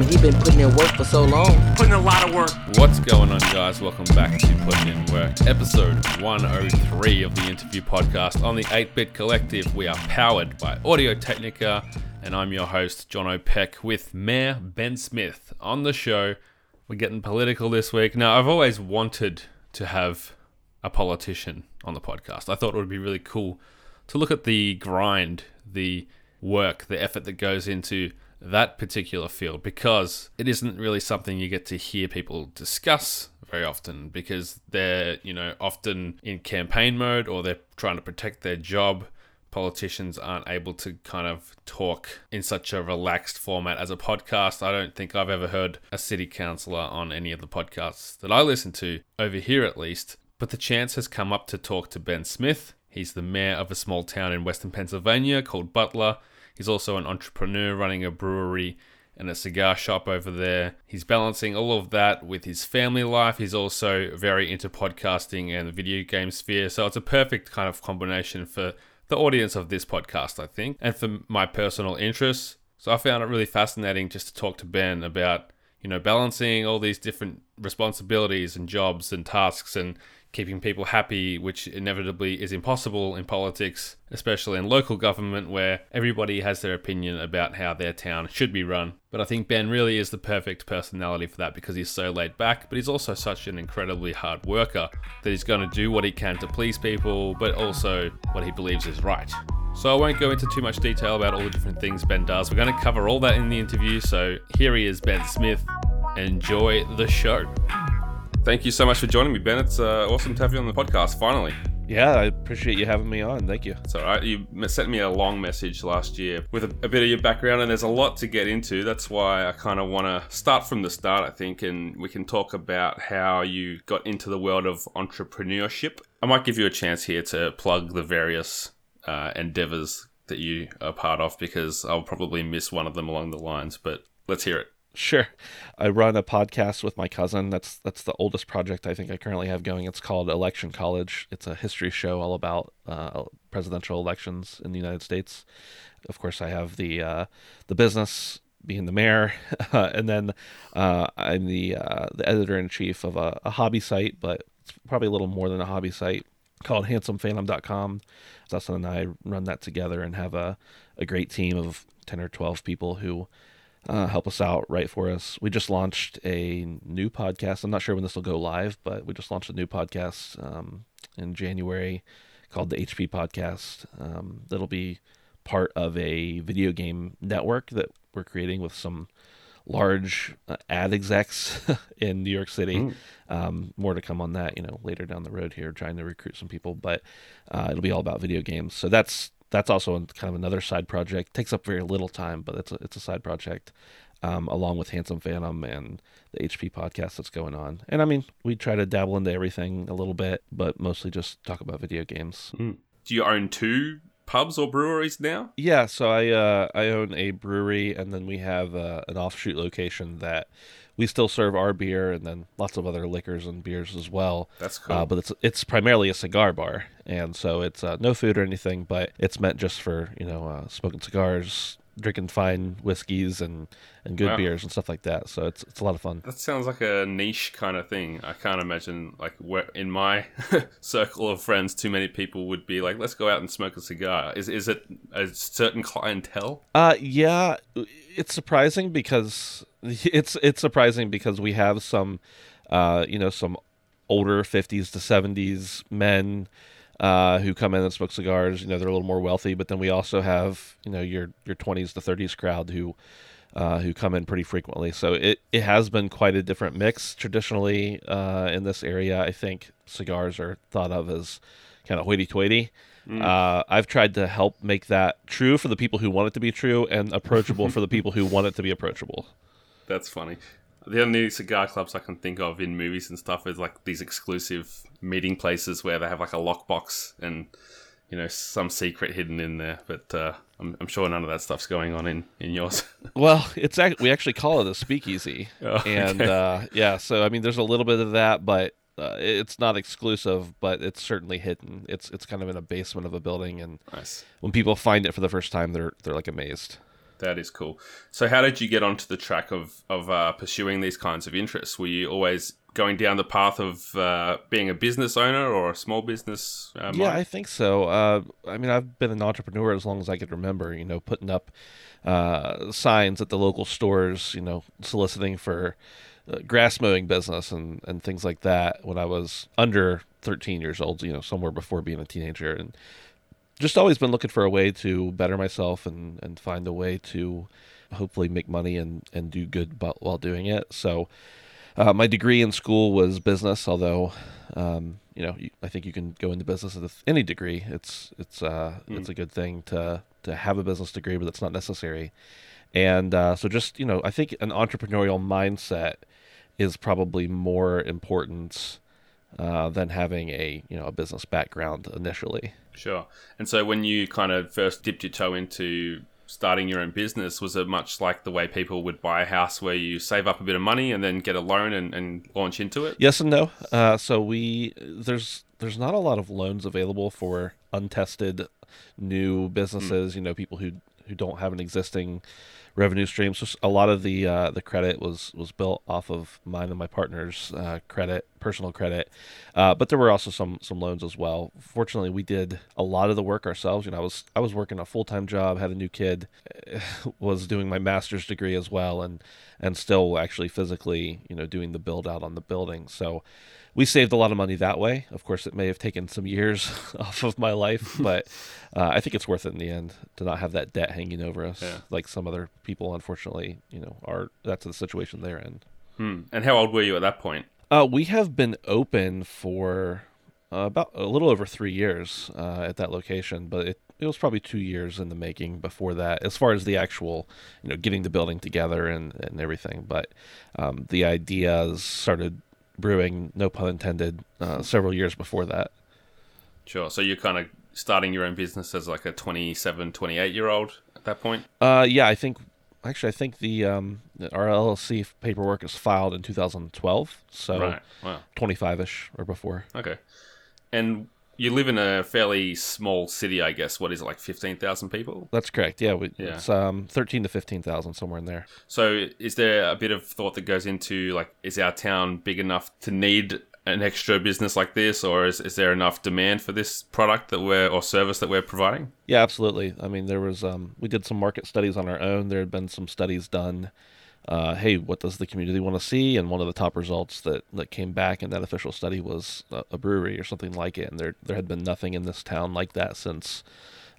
mean, he been putting in work for so long. Putting a lot of work. What's going on, guys? Welcome back to Putting In Work, episode 103 of the interview podcast on the 8 Bit Collective. We are powered by Audio Technica, and I'm your host, John O'Peck, with Mayor Ben Smith on the show. We're getting political this week. Now, I've always wanted to have a politician on the podcast. I thought it would be really cool to look at the grind, the work, the effort that goes into that particular field because it isn't really something you get to hear people discuss very often because they're, you know, often in campaign mode or they're trying to protect their job. Politicians aren't able to kind of talk in such a relaxed format as a podcast. I don't think I've ever heard a city councillor on any of the podcasts that I listen to, over here at least. But the chance has come up to talk to Ben Smith. He's the mayor of a small town in western Pennsylvania called Butler He's also an entrepreneur running a brewery and a cigar shop over there. He's balancing all of that with his family life. He's also very into podcasting and the video game sphere. So it's a perfect kind of combination for the audience of this podcast, I think, and for my personal interests. So I found it really fascinating just to talk to Ben about, you know, balancing all these different responsibilities and jobs and tasks and keeping people happy, which inevitably is impossible in politics, especially in local government where everybody has their opinion about how their town should be run. But I think Ben really is the perfect personality for that because he's so laid back, but he's also such an incredibly hard worker that he's going to do what he can to please people, but also what he believes is right. So I won't go into too much detail about all the different things Ben does. We're going to cover all that in the interview. So here he is, Ben Smith. Enjoy the show. Thank you so much for joining me, Ben. It's uh, awesome to have you on the podcast finally. Yeah, I appreciate you having me on. Thank you. It's all right. You sent me a long message last year with a, a bit of your background, and there's a lot to get into. That's why I kind of want to start from the start, I think, and we can talk about how you got into the world of entrepreneurship. I might give you a chance here to plug the various uh, endeavors that you are part of because I'll probably miss one of them along the lines, but let's hear it. Sure. I run a podcast with my cousin. That's that's the oldest project I think I currently have going. It's called Election College. It's a history show all about uh, presidential elections in the United States. Of course, I have the uh, the business being the mayor, and then uh, I'm the uh, the editor in chief of a, a, hobby site, but it's probably a little more than a hobby site called HandsomePhantom.com. Dustin and I run that together and have a, a great team of ten or twelve people who uh, help us out, write for us. We just launched a new podcast. I'm not sure when this will go live, but we just launched a new podcast um, in January called the HP Podcast. Um, that'll be part of a video game network that we're creating with some large uh, ad execs in New York City. Mm. Um, more to come on that, you know, later down the road here, trying to recruit some people. But uh, it'll be all about video games. So that's that's also kind of another side project. takes up very little time, but it's a, it's a side project, um, along with Handsome Phantom and the HP podcast that's going on. And I mean, we try to dabble into everything a little bit, but mostly just talk about video games. Mm. Do you own two pubs or breweries now? Yeah, so I uh, I own a brewery, and then we have uh, an offshoot location that we still serve our beer and then lots of other liquors and beers as well. That's cool. Uh, but it's it's primarily a cigar bar, and so it's uh, no food or anything, but it's meant just for you know uh, smoking cigars, drinking fine whiskeys and and good wow. beers and stuff like that. So it's it's a lot of fun. That sounds like a niche kind of thing. I can't imagine like in my circle of friends, too many people would be like, "Let's go out and smoke a cigar." Is is it a certain clientele? Uh, yeah, it's surprising because it's it's surprising because we have some, uh, you know, some older fifties to seventies men uh, who come in and smoke cigars. You know, they're a little more wealthy, but then we also have you know your your 20s to 30s crowd who uh, who come in pretty frequently. So it, it has been quite a different mix. Traditionally, uh, in this area, I think cigars are thought of as kind of hoity-toity. Mm. Uh, I've tried to help make that true for the people who want it to be true and approachable for the people who want it to be approachable. That's funny. The only cigar clubs I can think of in movies and stuff is like these exclusive meeting places where they have like a lockbox and you know some secret hidden in there. But uh, I'm, I'm, sure none of that stuff's going on in in yours. well, it's we actually call it a speakeasy, oh, and uh, yeah. So I mean, there's a little bit of that, but uh, it's not exclusive, but it's certainly hidden. It's it's kind of in a basement of a building, and nice. when people find it for the first time, they're they're like amazed. That is cool. So, how did you get onto the track of of uh, pursuing these kinds of interests? Were you always going down the path of uh, being a business owner or a small business? Uh, Yeah. I think so. Uh, I mean, I've been an entrepreneur as long as I could remember. You know, putting up uh, signs at the local stores. You know, soliciting for uh, grass mowing business and and things like that when I was under 13 years old. You know, somewhere before being a teenager, and just always been looking for a way to better myself and and find a way to hopefully make money and and do good bu- while doing it. So. Uh, my degree in school was business, although um, you know you, I think you can go into business with any degree. It's it's uh, it's a good thing to to have a business degree, but it's not necessary. And uh, so, just you know, I think an entrepreneurial mindset is probably more important uh, than having a you know a business background initially. Sure. And so, when you kind of first dipped your toe into starting your own business, was it much like the way people would buy a house where you save up a bit of money and then get a loan and, and launch into it? Yes and no. Uh, so we there's there's not a lot of loans available for untested new businesses. You know, people who who don't have an existing revenue streams. A lot of the uh, the credit was was built off of mine and my partner's uh, credit, personal credit. Uh, but there were also some some loans as well. Fortunately, we did a lot of the work ourselves. You know, I was I was working a full time job, had a new kid, was doing my master's degree as well, and and still actually physically, you know, doing the build out on the building. So we saved a lot of money that way. Of course, it may have taken some years off of my life, but uh, I think it's worth it in the end to not have that debt hanging over us, Yeah. like some other people, unfortunately, you know, are. That's the situation they're in. Hmm. And how old were you at that point? Uh, we have been open for uh, about a little over three years uh, at that location, but it, it was probably two years in the making before that, as far as the actual, you know, getting the building together and, and everything. But um, the ideas started brewing, no pun intended, uh, several years before that. Sure. So, you're kind of starting your own business as like a 27, 28 year old at that point? Uh, yeah, I think actually I think the um, our LLC paperwork is filed in 2012, so Right. Wow. 25 ish or before. Okay. And you live in a fairly small city, I guess. What is it, like 15,000 people? That's correct. Yeah, we, Yeah. it's um, 13 to 15,000 somewhere in there. So, is there a bit of thought that goes into like, is our town big enough to need an extra business like this, or is, is there enough demand for this product that we're or service that we're providing? Yeah, absolutely. I mean, there was um, we did some market studies on our own. There had been some studies done. Uh, hey, what does the community want to see? And one of the top results that, that came back in that official study was a, a brewery or something like it. And there there had been nothing in this town like that since,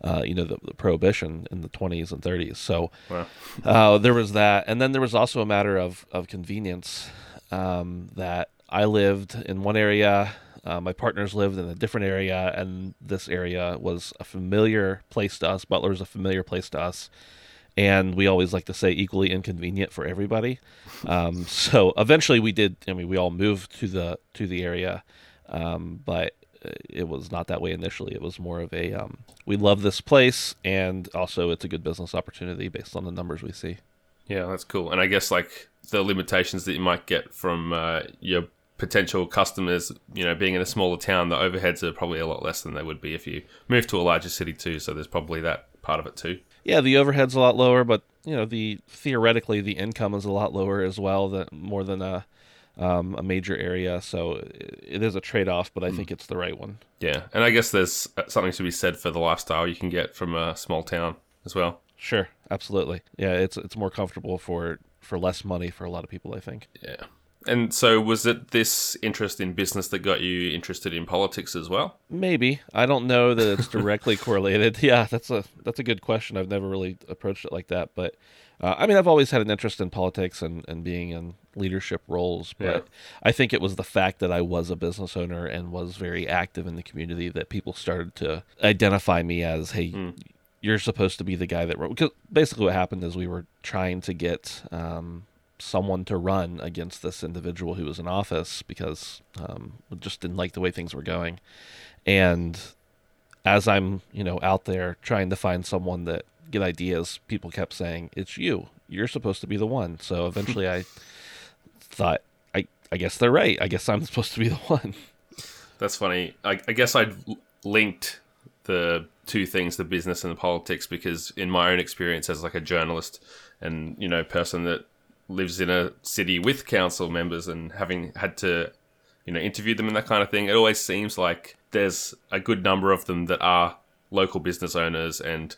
uh, you know, the, the prohibition in the 20s and 30s. So Well, uh, there was that, and then there was also a matter of of convenience. Um, that I lived in one area, uh, my partners lived in a different area, and this area was a familiar place to us. Butler was a familiar place to us, and we always like to say equally inconvenient for everybody. Um, so eventually, we did. I mean, we all moved to the to the area, um, but uh, it was not that way initially. It was more of a um, we love this place, and also it's a good business opportunity based on the numbers we see. yeah, that's cool. And I guess like the limitations that you might get from uh, your potential customers, you know, being in a smaller town, the overheads are probably a lot less than they would be if you move to a larger city too. So there's probably that part of it too. Yeah, the overhead's a lot lower, but you know the theoretically the income is a lot lower as well. That more than a um, a major area, so it, is a trade off, but I think it's the right one. Yeah, and I guess there's uh, something to be said for the lifestyle you can get from a small town as well. Sure, absolutely. Yeah, it's it's more comfortable for for less money for a lot of people. I think. Yeah. And so, was it this interest in business that got you interested in politics as well? Maybe I don't know that it's directly correlated. Yeah, that's a that's a good question. I've never really approached it like that, but uh, I mean, I've always had an interest in politics and and being in leadership roles. But Yeah. I think it was the fact that I was a business owner and was very active in the community that people started to identify me as, hey. You're supposed to be the guy that because basically what happened is we were trying to get um, someone to run against this individual who was in office because um, just didn't like the way things were going. And as I'm, you know, out there trying to find someone that get ideas, people kept saying, "It's you. You're supposed to be the one." So eventually, I thought, I I guess they're right. I guess I'm supposed to be the one. That's funny. I, I guess I'd linked the two things, the business and the politics, because in my own experience as like a journalist and you know person that lives in a city with council members and having had to you know interview them and that kind of thing, it always seems like there's a good number of them that are local business owners and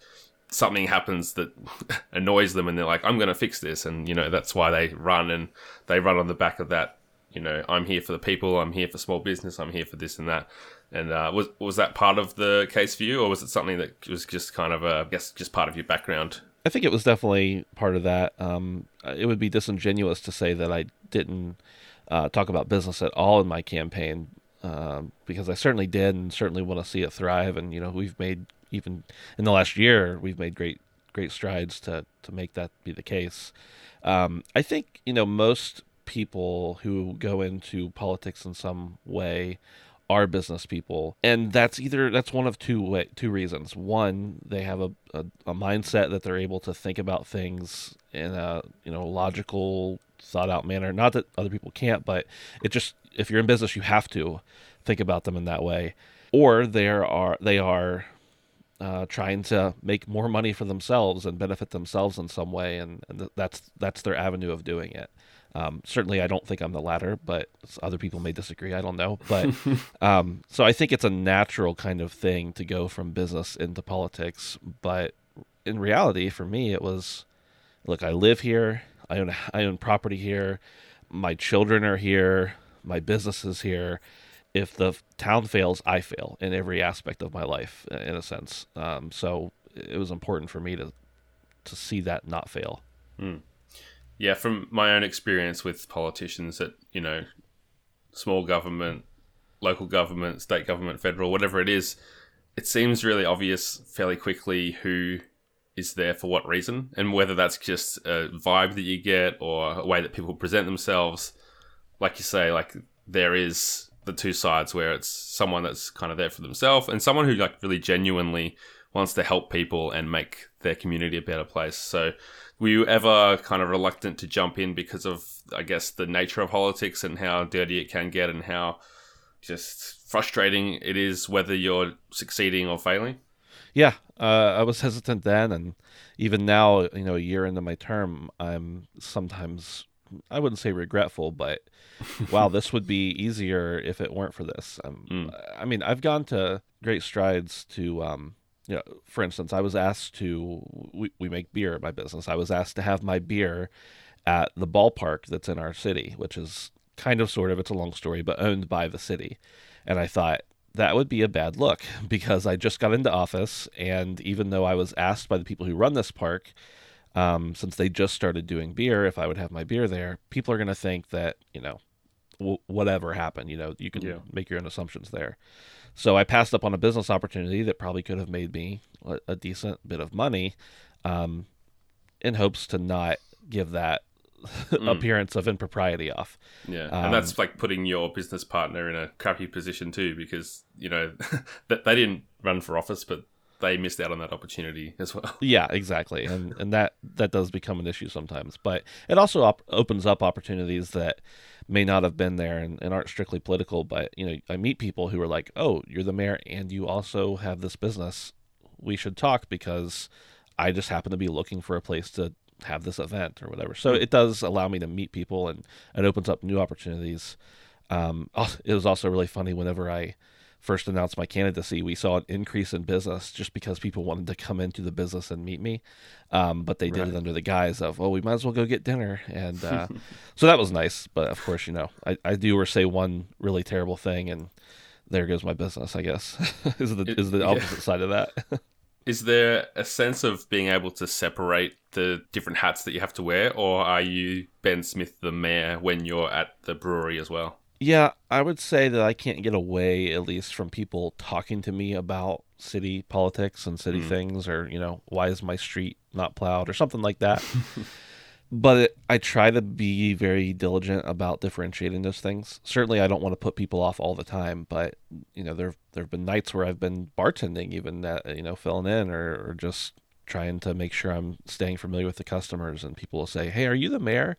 something happens that annoys them and they're like i'm going to fix this. And you know that's why they run and they run on the back of that you know i'm here for the people i'm here for small business i'm here for this and that. And uh, was was that part of the case for you or was it something that was just kind of a, i guess just part of your background I think it was definitely part of that. Um, it would be disingenuous to say that I didn't uh, talk about business at all in my campaign um, because I certainly did and certainly want to see it thrive. And you know, we've made even in the last year, we've made great great strides to to make that be the case. Um, I think you know most people who go into politics in some way are business people. And that's either that's one of two way, two reasons. One they have a, a, a mindset that they're able to think about things in a you know logical thought out manner. Not that other people can't but it just if you're in business you have to think about them in that way. Or they are they are uh, trying to make more money for themselves and benefit themselves in some way. And, and that's that's their avenue of doing it um, certainly, I don't think I'm the latter, but other people may disagree. I don't know. But um, so I think it's a natural kind of thing to go from business into politics. But in reality, for me, it was look, I live here, I own, I own property here, my children are here, my business is here. If the town fails, I fail in every aspect of my life, in a sense. Um, so it was important for me to to see that not fail. Mm yeah, from my own experience with politicians at, you know, small government, local government, state government, federal, whatever it is, it seems really obvious fairly quickly who is there for what reason and whether that's just a vibe that you get or a way that people present themselves. Like you say, like there is the two sides where it's someone that's kind of there for themselves and someone who like really genuinely wants to help people and make their community a better place. So were you ever kind of reluctant to jump in because of, I guess, the nature of politics and how dirty it can get and how just frustrating it is whether you're succeeding or failing? Yeah, uh, I was hesitant then, and even now, you know, a year into my term, I'm sometimes I wouldn't say regretful, but wow, this would be easier if it weren't for this. Um, mm. I mean, I've gone to great strides to um, you know, for instance, I was asked to we, we make beer at my business. I was asked to have my beer at the ballpark that's in our city, which is kind of sort of it's a long story, but owned by the city. And I thought that would be a bad look because I just got into office, and even though I was asked by the people who run this park, um, since they just started doing beer, if I would have my beer there, people are going to think that you know, w- whatever happened, you know, you can yeah. make your own assumptions there. So I passed up on a business opportunity that probably could have made me a, a decent bit of money, um, in hopes to not give that mm. appearance of impropriety off. Yeah, um, and that's like putting your business partner in a crappy position too, because you know that they didn't run for office, but they missed out on that opportunity as well. Yeah, exactly, and and that that does become an issue sometimes, but it also op- opens up opportunities that may not have been there and, and aren't strictly political. But you know, I meet people who are like, "Oh, you're the mayor, and you also have this business. We should talk because I just happen to be looking for a place to have this event or whatever." So it does allow me to meet people, and it opens up new opportunities. Um, it was also really funny whenever I first announced my candidacy, we saw an increase in business just because people wanted to come into the business and meet me. Um, but they did right. it under the guise of, oh, we might as well go get dinner. And uh, so that was nice. But of course, you know, I, I do or say one really terrible thing and there goes my business, I guess, is the, is the opposite yeah. side of that. is there a sense of being able to separate the different hats that you have to wear, or are you Ben Smith, the mayor, when you're at the brewery as well? Yeah, I would say that I can't get away at least from people talking to me about city politics and city mm. things or, you know, why is my street not plowed or something like that. but it, I try to be very diligent about differentiating those things. Certainly, I don't want to put people off all the time, but you know, there there've been nights where I've been bartending, even that you know, filling in or, or just trying to make sure I'm staying familiar with the customers. And people will say, Hey, are you the mayor?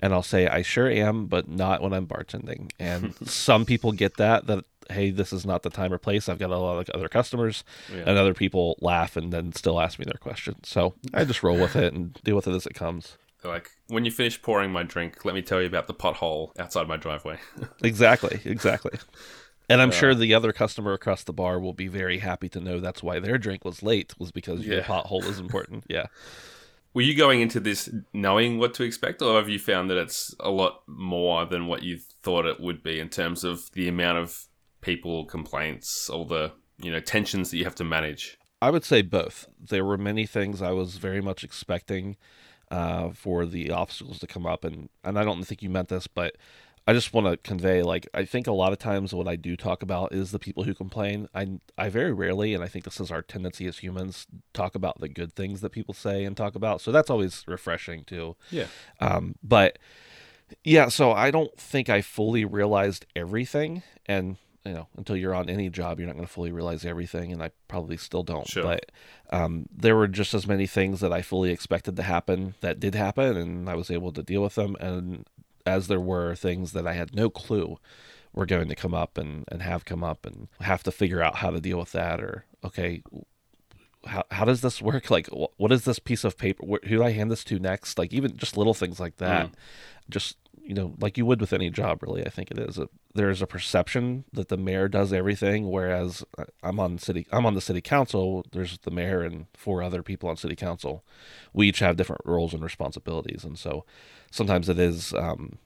And I'll say, I sure am, but not when I'm bartending. And some people get that, that, hey, this is not the time or place. I've got a lot of other customers. Yeah. And other people laugh and then still ask me their questions. So I just roll with it and deal with it as it comes. Like, when you finish pouring my drink, let me tell you about the pothole outside my driveway. Exactly, exactly. And I'm sure the other customer across the bar will be very happy to know that's why their drink was late was because your pothole is important. Yeah. Were you going into this knowing what to expect, or have you found that it's a lot more than what you thought it would be in terms of the amount of people, complaints, all the you know tensions that you have to manage? I would say both. There were many things I was very much expecting uh, for the obstacles to come up, and and I don't think you meant this, but I just want to convey like I think a lot of times what I do talk about is the people who complain. I I very rarely, and I think this is our tendency as humans, talk about the good things that people say and talk about. So that's always refreshing too. Yeah, Um, but yeah, so I don't think I fully realized everything, and you know, until you're on any job, you're not going to fully realize everything, and I probably still don't. Sure. But um, there were just as many things that I fully expected to happen that did happen, and I was able to deal with them, and as there were things that I had no clue were going to come up and and have come up, and have to figure out how to deal with that, or okay, how, how does this work? Like, what is this piece of paper? Who do I hand this to next? Like, even just little things like that. Mm. Just, you know, like you would with any job, really, I think it is. A, there's a perception that the mayor does everything, whereas uh, I'm on city, I'm on the city council. There's the mayor and four other people on city council. We each have different roles and responsibilities. And so sometimes it is, um,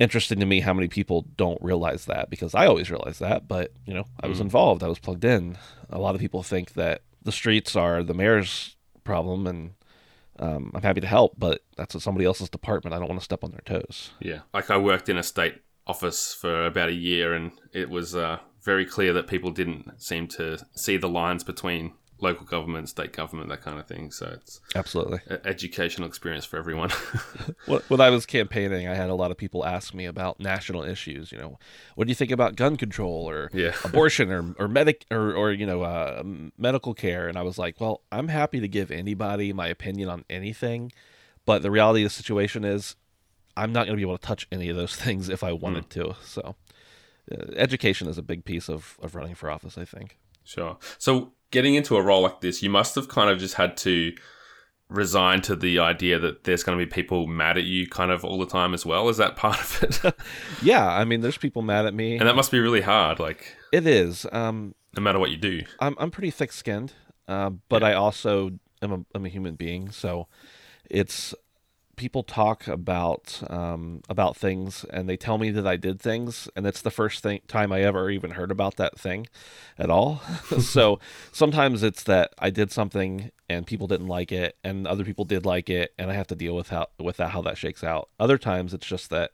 interesting to me how many people don't realize that because I always realize that, but you know, I was involved, I was plugged in. A lot of people think that the streets are the mayor's problem, and um, I'm happy to help, but that's somebody else's department. I don't want to step on their toes. yeah. Like I worked in a state office for about a year, and it was uh, very clear that people didn't seem to see the lines between local government, state government, that kind of thing. So it's Absolutely. an educational experience for everyone. When I was campaigning, I had a lot of people ask me about national issues. You know, what do you think about gun control or Yeah. abortion or or medic or or you know uh, medical care? And I was like, well, I'm happy to give anybody my opinion on anything, but the reality of the situation is, I'm not going to be able to touch any of those things if I wanted to. So, uh, education is a big piece of of running for office. I think. Sure. So getting into a role like this, you must have kind of just had to resign to the idea that there's going to be people mad at you kind of all the time as well. Is that part of it? Yeah, I mean, there's people mad at me. and that must be really hard, like it is. Um, no matter what you do. I'm I'm pretty thick skinned, uh, but I also am a, I'm a human being. So it's people talk about um, about things and they tell me that I did things, and it's the first thing time I ever even heard about that thing at all. so sometimes it's that I did something and people didn't like it, and other people did like it, and I have to deal with how with that how that shakes out. Other times it's just that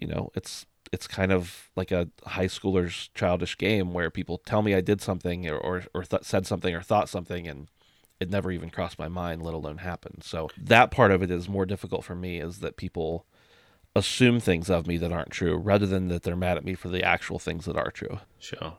you know it's it's kind of like a high schooler's childish game where people tell me I did something or or, or th- said something or thought something and it never even crossed my mind let alone happened so that part of it is more difficult for me is that people assume things of me that aren't true rather than that they're mad at me for the actual things that are true Sure.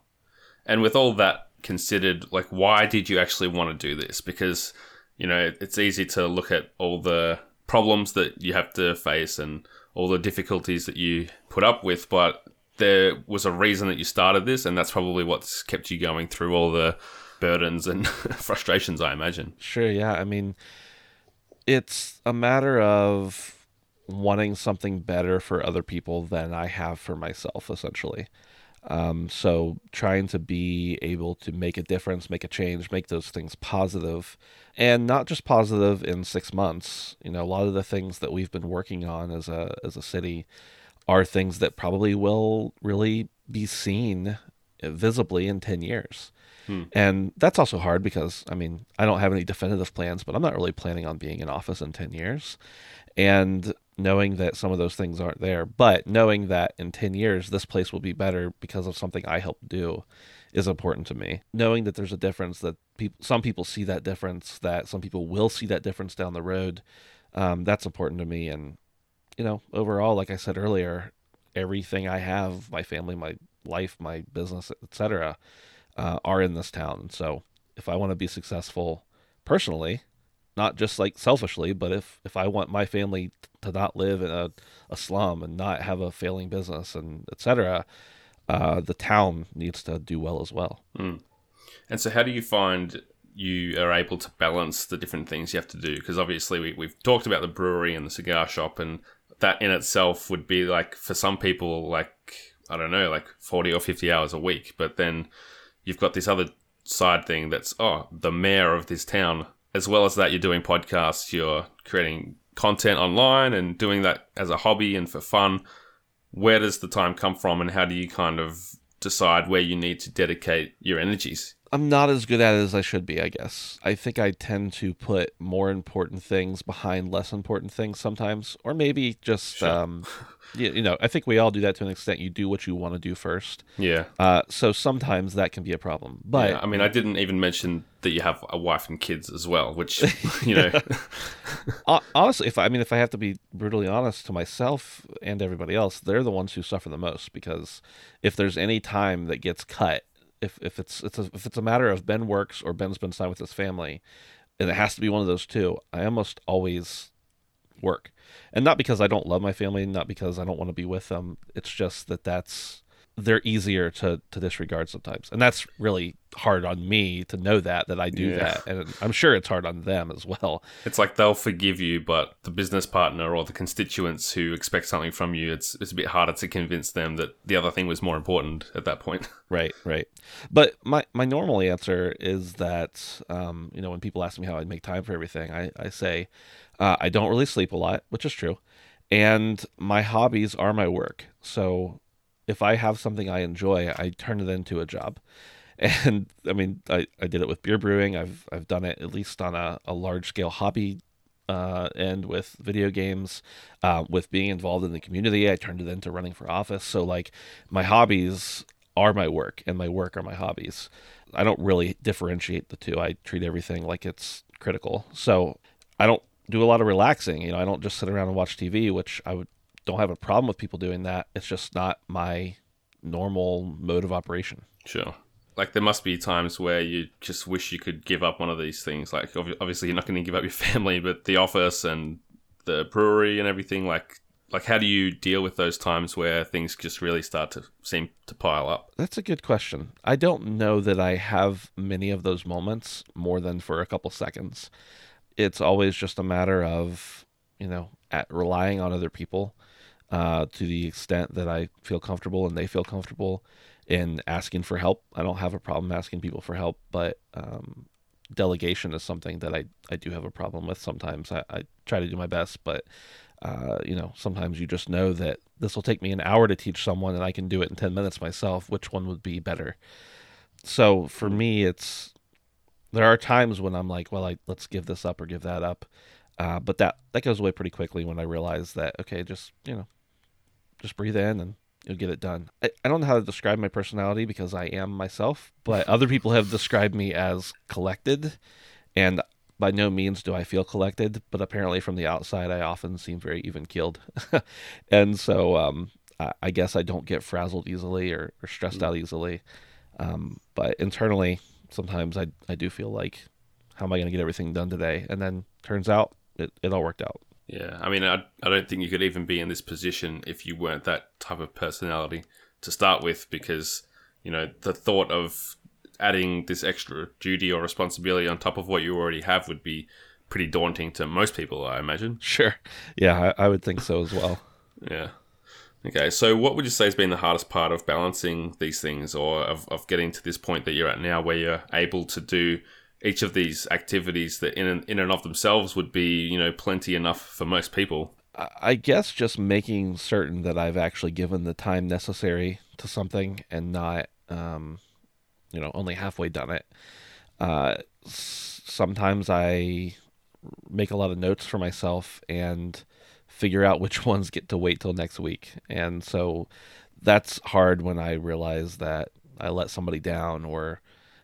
And with all that considered, like, why did you actually want to do this? Because, you know, it's easy to look at all the problems that you have to face and all the difficulties that you put up with, but there was a reason that you started this, and that's probably what's kept you going through all the burdens and frustrations, I imagine. Sure, yeah. I mean, it's a matter of wanting something better for other people than I have for myself, essentially. Um, so trying to be able to make a difference, make a change, make those things positive, and not just positive in six months. You know, a lot of the things that we've been working on as a as a city are things that probably will really be seen visibly in ten years. And that's also hard because, I mean, I don't have any definitive plans, but I'm not really planning on being in office in 10 years. And knowing that some of those things aren't there, but knowing that in 10 years, this place will be better because of something I helped do is important to me. Knowing that there's a difference, that people, some people see that difference, that some people will see that difference down the road, um, that's important to me. And, you know, overall, like I said earlier, everything I have, my family, my life, my business, etc., uh, are in this town. So if I want to be successful personally, not just like selfishly, but if if I want my family to not live in a, a slum and not have a failing business and etc., uh, the town needs to do well as well. Mm. And so, how do you find you are able to balance the different things you have to do? Because obviously, we, we've talked about the brewery and the cigar shop, and that in itself would be like for some people, like I don't know, like forty or fifty hours a week. But then you've got this other side thing that's oh, the mayor of this town. As well as that, you're doing podcasts, you're creating content online, and doing that as a hobby and for fun. Where does the time come from, and how do you kind of decide where you need to dedicate your energies? I'm not as good at it as I should be, I guess. I think I tend to put more important things behind less important things sometimes, or maybe just sure. um, you, you know, I think we all do that to an extent. You do what you want to do first. Yeah. Uh, so sometimes that can be a problem. But yeah, I mean, I didn't even mention that you have a wife and kids as well, which you know. Honestly, if I mean, if I have to be brutally honest to myself and everybody else, they're the ones who suffer the most because if there's any time that gets cut if if it's it's a, if it's a matter of Ben works or Ben spends time with his family, and it has to be one of those two, I almost always work, and not because I don't love my family, not because I don't want to be with them. It's just that that's they're easier to to disregard sometimes, and that's really hard on me to know that that I do yeah. that, and I'm sure it's hard on them as well. It's like they'll forgive you, but the business partner or the constituents who expect something from you, it's it's a bit harder to convince them that the other thing was more important at that point. Right, right. But my my normal answer is that um, you know when people ask me how I make time for everything, I I say uh, I don't really sleep a lot, which is true, and my hobbies are my work. So if I have something I enjoy, I turn it into a job. And I mean, I, I did it with beer brewing. I've I've done it at least on a, a large scale hobby uh, and with video games, uh, with being involved in the community. I turned it into running for office. So like my hobbies are my work and my work are my hobbies. I don't really differentiate the two. I treat everything like it's critical. So I don't do a lot of relaxing. You know, I don't just sit around and watch TV, which I would don't have a problem with people doing that. It's just not my normal mode of operation. Sure. Like there must be times where you just wish you could give up one of these things. Like obviously you're not going to give up your family, but the office and the brewery and everything. Like like how do you deal with those times where things just really start to seem to pile up? That's a good question. I don't know that I have many of those moments more than for a couple seconds. It's always just a matter of you know at relying on other people uh, to the extent that I feel comfortable and they feel comfortable in asking for help. I don't have a problem asking people for help, but um, delegation is something that I, I do have a problem with sometimes. I, I try to do my best, but uh, you know, sometimes you just know that this will take me an hour to teach someone and I can do it in 10 minutes myself. Which one would be better? So for me, it's there are times when I'm like, well, I, let's give this up or give that up. Uh, but that, that goes away pretty quickly when I realize that, okay, just, you know, just breathe in and you'll get it done. I, I don't know how to describe my personality because I am myself, but other people have described me as collected. And by no means do I feel collected, but apparently from the outside, I often seem very even keeled. and so um, I, I, guess I don't get frazzled easily or, or stressed mm. out easily. Um, but internally, sometimes I, I do feel like, how am I going to get everything done today? And then turns out it, it all worked out. Yeah, I mean, I, I don't think you could even be in this position if you weren't that type of personality to start with, because, you know, the thought of adding this extra duty or responsibility on top of what you already have would be pretty daunting to most people, I imagine. Sure. Yeah, I, I would think so as well. yeah. Okay, so what would you say has been the hardest part of balancing these things or of, of getting to this point that you're at now where you're able to do each of these activities that in and, in and of themselves would be you know plenty enough for most people. I guess just making certain that i've actually given the time necessary to something and not um, you know only halfway done it. Uh, sometimes i make a lot of notes for myself and figure out which ones get to wait till next week. And so that's hard when i realize that i let somebody down or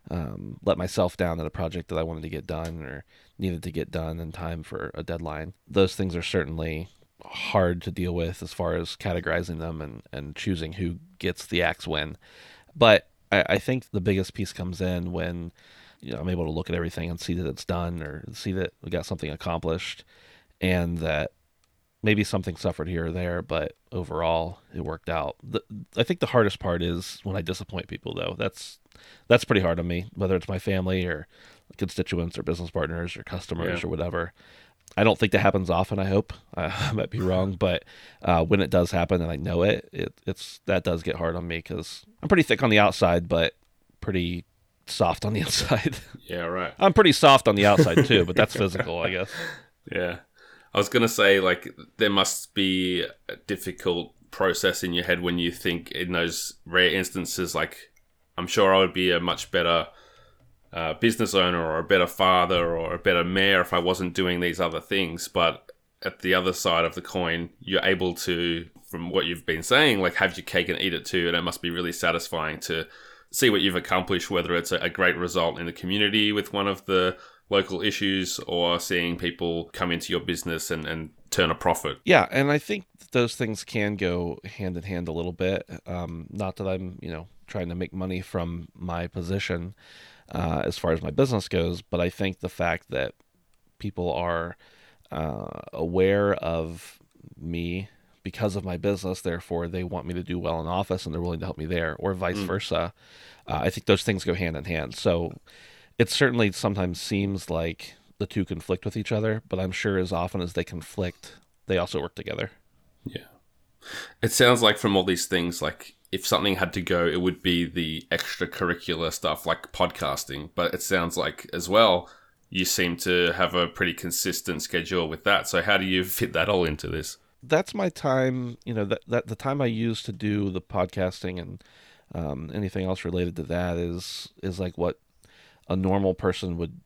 um, let myself down at a project that I wanted to get done or needed to get done in time for a deadline. Those things are certainly hard to deal with as far as categorizing them and, and choosing who gets the axe when. But I, I think the biggest piece comes in when you know, I'm able to look at everything and see that it's done or see that we got something accomplished and that maybe something suffered here or there, but overall it worked out. The, I think the hardest part is when I disappoint people though. That's that's pretty hard on me, whether it's my family or constituents or business partners or customers Yeah. or whatever. I don't think that happens often. I hope I might be wrong, but uh, when it does happen and I know it, it it's that does get hard on me because I'm pretty thick on the outside, but pretty soft on the inside. Yeah, right. I'm pretty soft on the outside too, but that's physical, I guess. Yeah. I was to say, like, there must be a difficult process in your head when you think in those rare instances, like, I'm sure I would be a much better uh, business owner or a better father or a better mayor if I wasn't doing these other things. But at the other side of the coin, you're able to, from what you've been saying, like, have your cake and eat it too. And it must be really satisfying to see what you've accomplished, whether it's a great result in the community with one of the local issues or seeing people come into your business and, and turn a profit. Yeah, and I think those things can go hand in hand a little bit. Um, not that I'm, you know, trying to make money from my position uh, as far as my business goes, but I think the fact that people are uh, aware of me because of my business, therefore they want me to do well in office and they're willing to help me there, or vice versa. Uh, I think those things go hand in hand. So it certainly sometimes seems like the two conflict with each other, but I'm sure as often as they conflict, they also work together. Yeah. It sounds like from all these things, like if something had to go, it would be the extracurricular stuff like podcasting. But it sounds like as well, you seem to have a pretty consistent schedule with that. So how do you fit that all into this? That's my time, you know, that, that the time I use to do the podcasting and um, anything else related to that is is like what a normal person would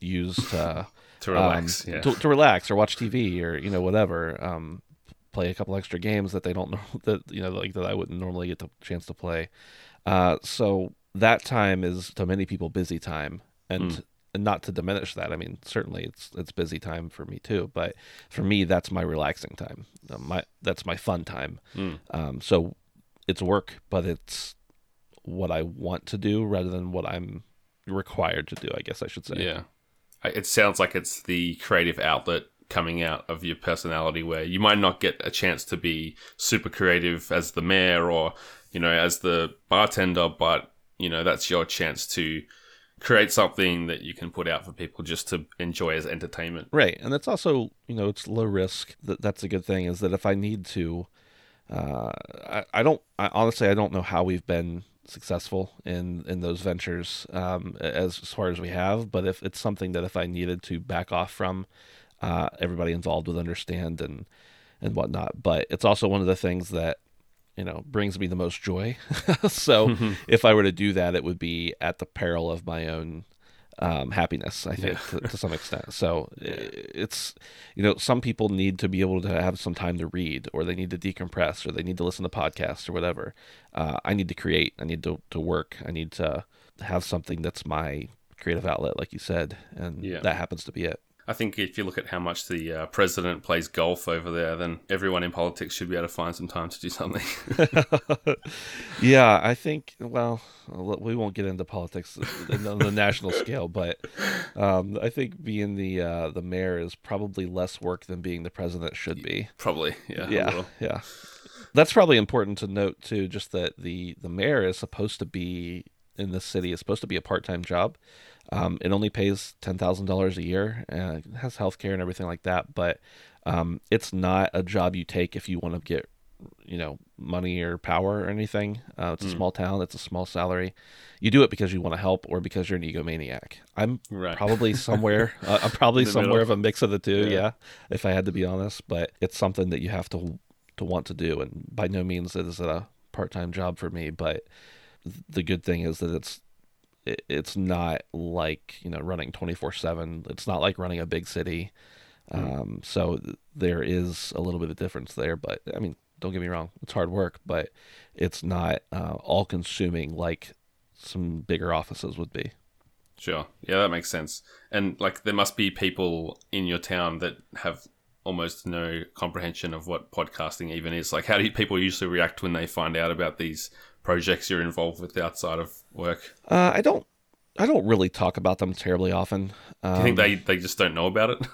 use to To relax, um, yeah. to, to relax or watch TV or you know whatever. Um, play a couple extra games that they don't know that you know like that I wouldn't normally get the chance to play. Uh, so that time is to many people busy time, and, and not to diminish that. I mean, certainly it's it's busy time for me too, but for me that's my relaxing time. Uh, my that's my fun time. Um, so it's work, but it's what I want to do rather than what I'm required to do. I guess I should say. Yeah. It sounds like it's the creative outlet coming out of your personality where you might not get a chance to be super creative as the mayor or, you know, as the bartender, but, you know, that's your chance to create something that you can put out for people just to enjoy as entertainment. Right, and it's also you know it's low risk. That that's a good thing. Is that if I need to, uh, I I don't I, honestly I don't know how we've been successful in in those ventures um, as, as far as we have. But if it's something that if I needed to back off from, uh, everybody involved would understand and and whatnot. But it's also one of the things that you know brings me the most joy. so if I were to do that, it would be at the peril of my own um, happiness. I think to, to some extent. So i it's you know some people need to be able to have some time to read, or they need to decompress, or they need to listen to podcasts or whatever. Uh, I need to create. I need to to work. I need to have something that's my creative outlet, like you said, and Yeah. that happens to be it. I think if you look at how much the uh, president plays golf over there, then everyone in politics should be able to find some time to do something. Yeah, I think. Well, we won't get into politics on the national scale, but um, I think being the uh, the mayor is probably less work than being the president should be. Probably, yeah. Yeah, yeah. That's probably important to note too. Just that the the mayor is supposed to be in the city is supposed to be a part time job. Um, it only pays ten thousand dollars a year. Uh, it has health care and everything like that, but um, it's not a job you take if you want to get you know money or power or anything. Uh, it's a small town. It's a small salary. You do it because you want to help or because you're an egomaniac. I'm Right. probably somewhere. uh, I'm probably somewhere middle. of a mix of the two. Yeah. Yeah. if I had to be honest, but it's something that you have to to want to do, and by no means is it a part time job for me. But the good thing is that it's it, it's not like you know running 24 7 it's not like running a big city um, so there is a little bit of difference there but i mean don't get me wrong it's hard work but it's not uh, all consuming like some bigger offices would be Sure. Yeah, that makes sense. And like, there must be people in your town that have almost no comprehension of what podcasting even is. Like, how do people usually react when they find out about these projects you're involved with outside of work? Uh, I don't I don't really talk about them terribly often. Um, Do you think they, they just don't know about it?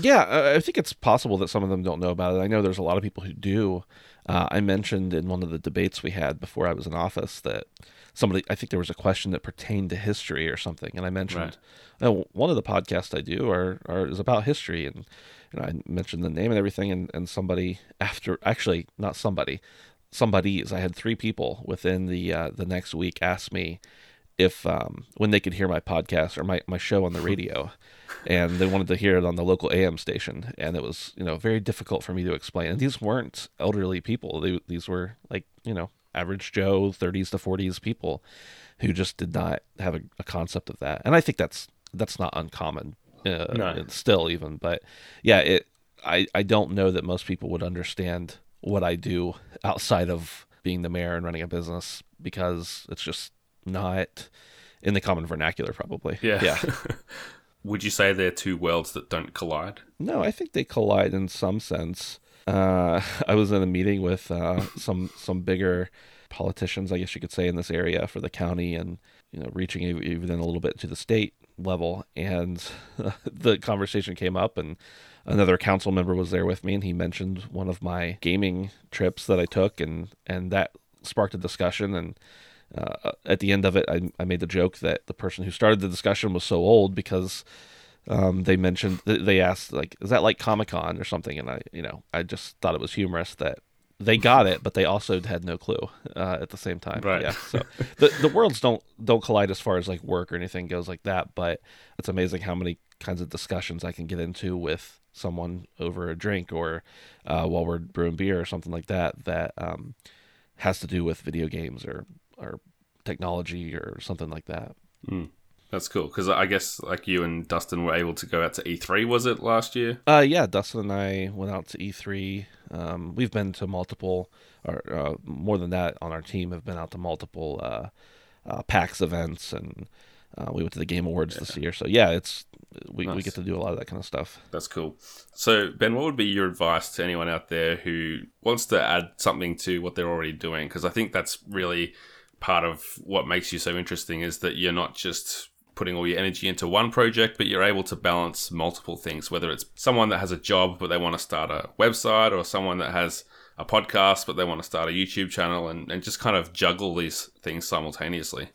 Yeah, I I think it's possible that some of them don't know about it. I know there's a lot of people who do. Uh, I mentioned in one of the debates we had before I was in office that somebody, I think there was a question that pertained to history or something, and I mentioned, oh, one of the podcasts I do are, are is about history, and you know, I mentioned the name and everything, and, and somebody after, actually not somebody, somebody's. I had three people within the uh, the next week ask me if um, when they could hear my podcast or my, my show on the radio. And they wanted to hear it on the local AM station. And it was you know very difficult for me to explain. And these weren't elderly people. They, these were like you know average Joe 30s to 40s people who just did not have a, a concept of that. And I think that's that's not uncommon uh, No. still even. But yeah it I, I don't know that most people would understand what I do outside of being the mayor and running a business because it's just not in the common vernacular probably Yeah. yeah Would you say they're two worlds that don't collide? No, I think they collide in some sense. Uh, I was in a meeting with uh, some some bigger politicians, I guess you could say, in this area for the county, and you know, reaching e- even a little bit to the state level. And the conversation came up, and another council member was there with me, and he mentioned one of my gaming trips that I took, and and that sparked a discussion. And uh, at the end of it, I, I made the joke that the person who started the discussion was so old because um, they mentioned they asked like is that like Comic Con or something, and I you know I just thought it was humorous that they got it, but they also had no clue uh, at the same time. Right. Yeah. So the the worlds don't don't collide as far as like work or anything goes like that, but it's amazing how many kinds of discussions I can get into with someone over a drink or uh, while we're brewing beer or something like that that um, has to do with video games or or technology or something like that. That's cool because I guess like you and Dustin were able to go out to E3. Was it last year? Uh, yeah, Dustin and I went out to E3. Um, we've been to multiple, or uh, more than that, on our team have been out to multiple uh, uh, PAX events, and uh, we went to the Game Awards this year. So yeah, it's we, we get to do a lot of that kind of stuff. That's cool. So Ben, what would be your advice to anyone out there who wants to add something to what they're already doing? Because I think that's really part of what makes you so interesting is that you're not just putting all your energy into one project, but you're able to balance multiple things, whether it's someone that has a job but they want to start a website or someone that has a podcast but they want to start a YouTube channel and, and just kind of juggle these things simultaneously.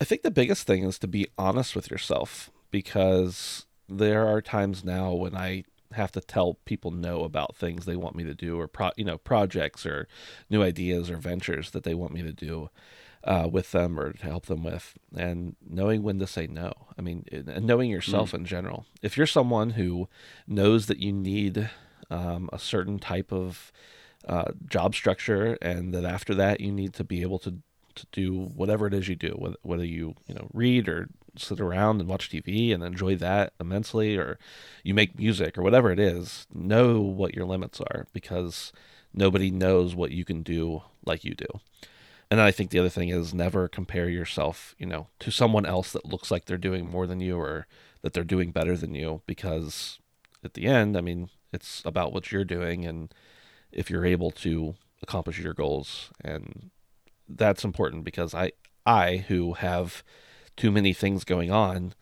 I think the biggest thing is to be honest with yourself because there are times now when I have to tell people no about things they want me to do or pro- you know projects or new ideas or ventures that they want me to do uh, with them or to help them with. And knowing when to say no i mean and knowing yourself in general. If you're someone who knows that you need um, a certain type of uh, job structure and that after that you need to be able to to do whatever it is you do whether, whether you you know read or sit around and watch TV and enjoy that immensely or you make music or whatever it is know what your limits are because nobody knows what you can do like you do. And I think the other thing is never compare yourself, you know, to someone else that looks like they're doing more than you or that they're doing better than you because at the end, I mean, it's about what you're doing and if you're able to accomplish your goals. And that's important because I I who have too many things going on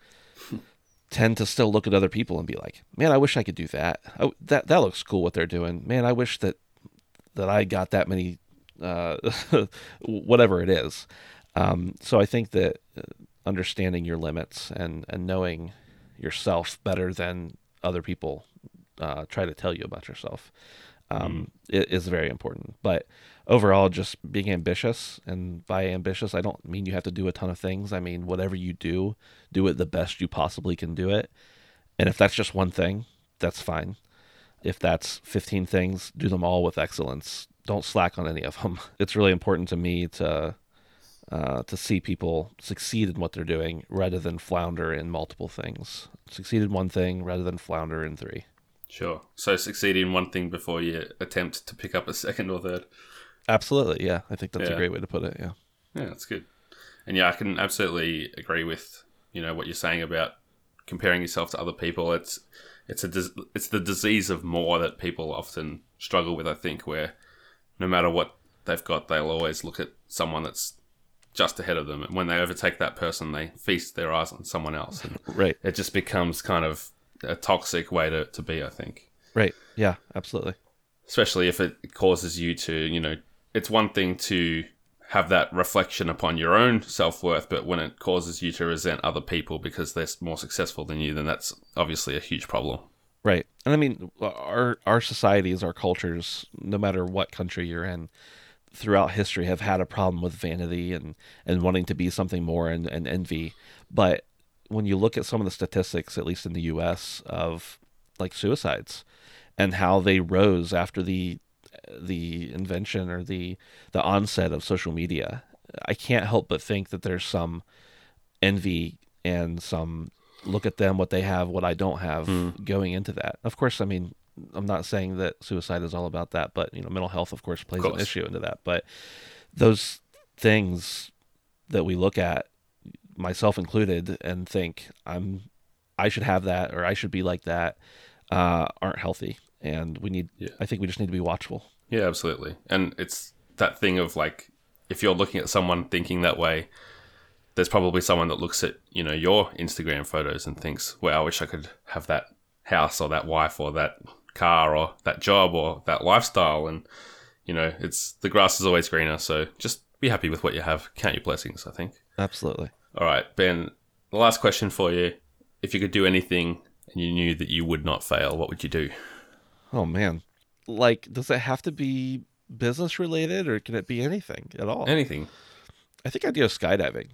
tend to still look at other people and be like, "Man, I wish I could do that. Oh, that that looks cool what they're doing. Man, I wish that that I got that many uh, whatever it is." Um, so I think that uh, understanding your limits and and knowing yourself better than other people uh, try to tell you about yourself um, i- is very important. But overall, just being ambitious, and by ambitious, I don't mean you have to do a ton of things. I mean, whatever you do, do it the best you possibly can do it. And if that's just one thing, that's fine. If that's 15 things, do them all with excellence. Don't slack on any of them. It's really important to me to uh, to see people succeed in what they're doing rather than flounder in multiple things. Succeed in one thing rather than flounder in three. Sure. So succeed in one thing before you attempt to pick up a second or third. Absolutely, yeah. I think that's Yeah. a great way to put it. Yeah. Yeah, that's good. And yeah, I can absolutely agree with you know what you're saying about comparing yourself to other people. It's it's a it's the disease of more that people often struggle with. I think where no matter what they've got, they'll always look at someone that's just ahead of them. And when they overtake that person, they feast their eyes on someone else. And Right. it just becomes kind of a toxic way to, to be, I think. Right. Yeah, absolutely. Especially if it causes you to, you know, it's one thing to have that reflection upon your own self worth, but when it causes you to resent other people because they're more successful than you, then that's obviously a huge problem. Right. And I mean, uh, our our societies, our cultures, no matter what country you're in, throughout history have had a problem with vanity and, and wanting to be something more and, and envy. But when you look at some of the statistics, at least in the US, of like suicides and how they rose after the the invention or the the onset of social media, I can't help but think that there's some envy and some look at them what they have what I don't have hmm. going into that. Of course, I mean I'm not saying that suicide is all about that, but you know mental health of course plays an course. issue into that. But those things that we look at myself included and think I'm I should have that or I should be like that uh, aren't healthy and we need Yeah. I think we just need to be watchful. Yeah, absolutely. And it's that thing of like, if you're looking at someone thinking that way, there's probably someone that looks at, you know, your Instagram photos and thinks, "Well, I wish I could have that house or that wife or that car or that job or that lifestyle. And, you know, it's the grass is always greener. So just be happy with what you have. Count your blessings, I think. Absolutely. All right, Ben, the last question for you. If you could do anything and you knew that you would not fail, what would you do? Oh man. Like does it have to be business related or can it be anything at all? Anything. I think I'd go skydiving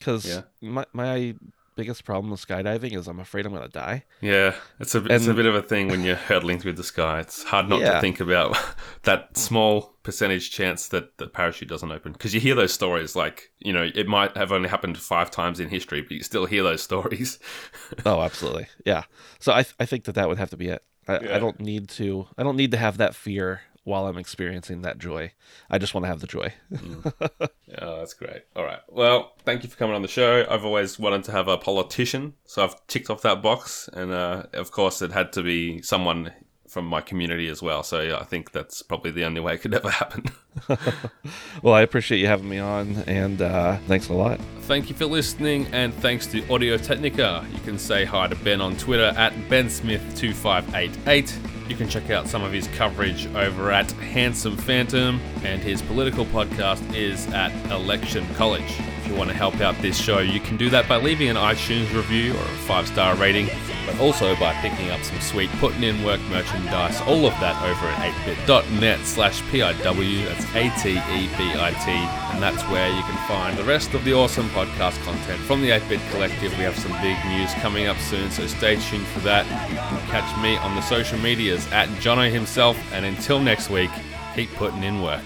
cuz Yeah. my my biggest problem with skydiving is I'm afraid I'm going to die. Yeah, it's a it's a bit of a thing when you're hurtling through the sky. It's hard not to think about that small percentage chance that the parachute doesn't open because you hear those stories like you know it might have only happened five times in history, but you still hear those stories. Oh, absolutely. Yeah. So I I think that that would have to be it. I, Yeah. I don't need to I don't need to have that fear while I'm experiencing that joy. I just want to have the joy. Oh, that's great. All right. Well, thank you for coming on the show. I've always wanted to have a politician, so I've ticked off that box, and uh, of course, it had to be someone from my community as well. So yeah, I think that's probably the only way it could ever happen. well, I appreciate you having me on and uh thanks a lot. Thank you for listening, and thanks to Audio Technica. You can say hi to Ben on Twitter at BenSmith2588. You can check out some of his coverage over at Handsome Phantom, and his political podcast is at Election College. If you want to help out this show, you can do that by leaving an iTunes review or a five star rating, but also by picking up some sweet putting in work merchandise. All of that over at atebit.net slash PIW. That's A T E B I T. And that's where you can find the rest of the awesome podcast content from the 8 Bit Collective. We have some big news coming up soon, so stay tuned for that. You can catch me on the social medias at Jono himself. And until next week, keep putting in work.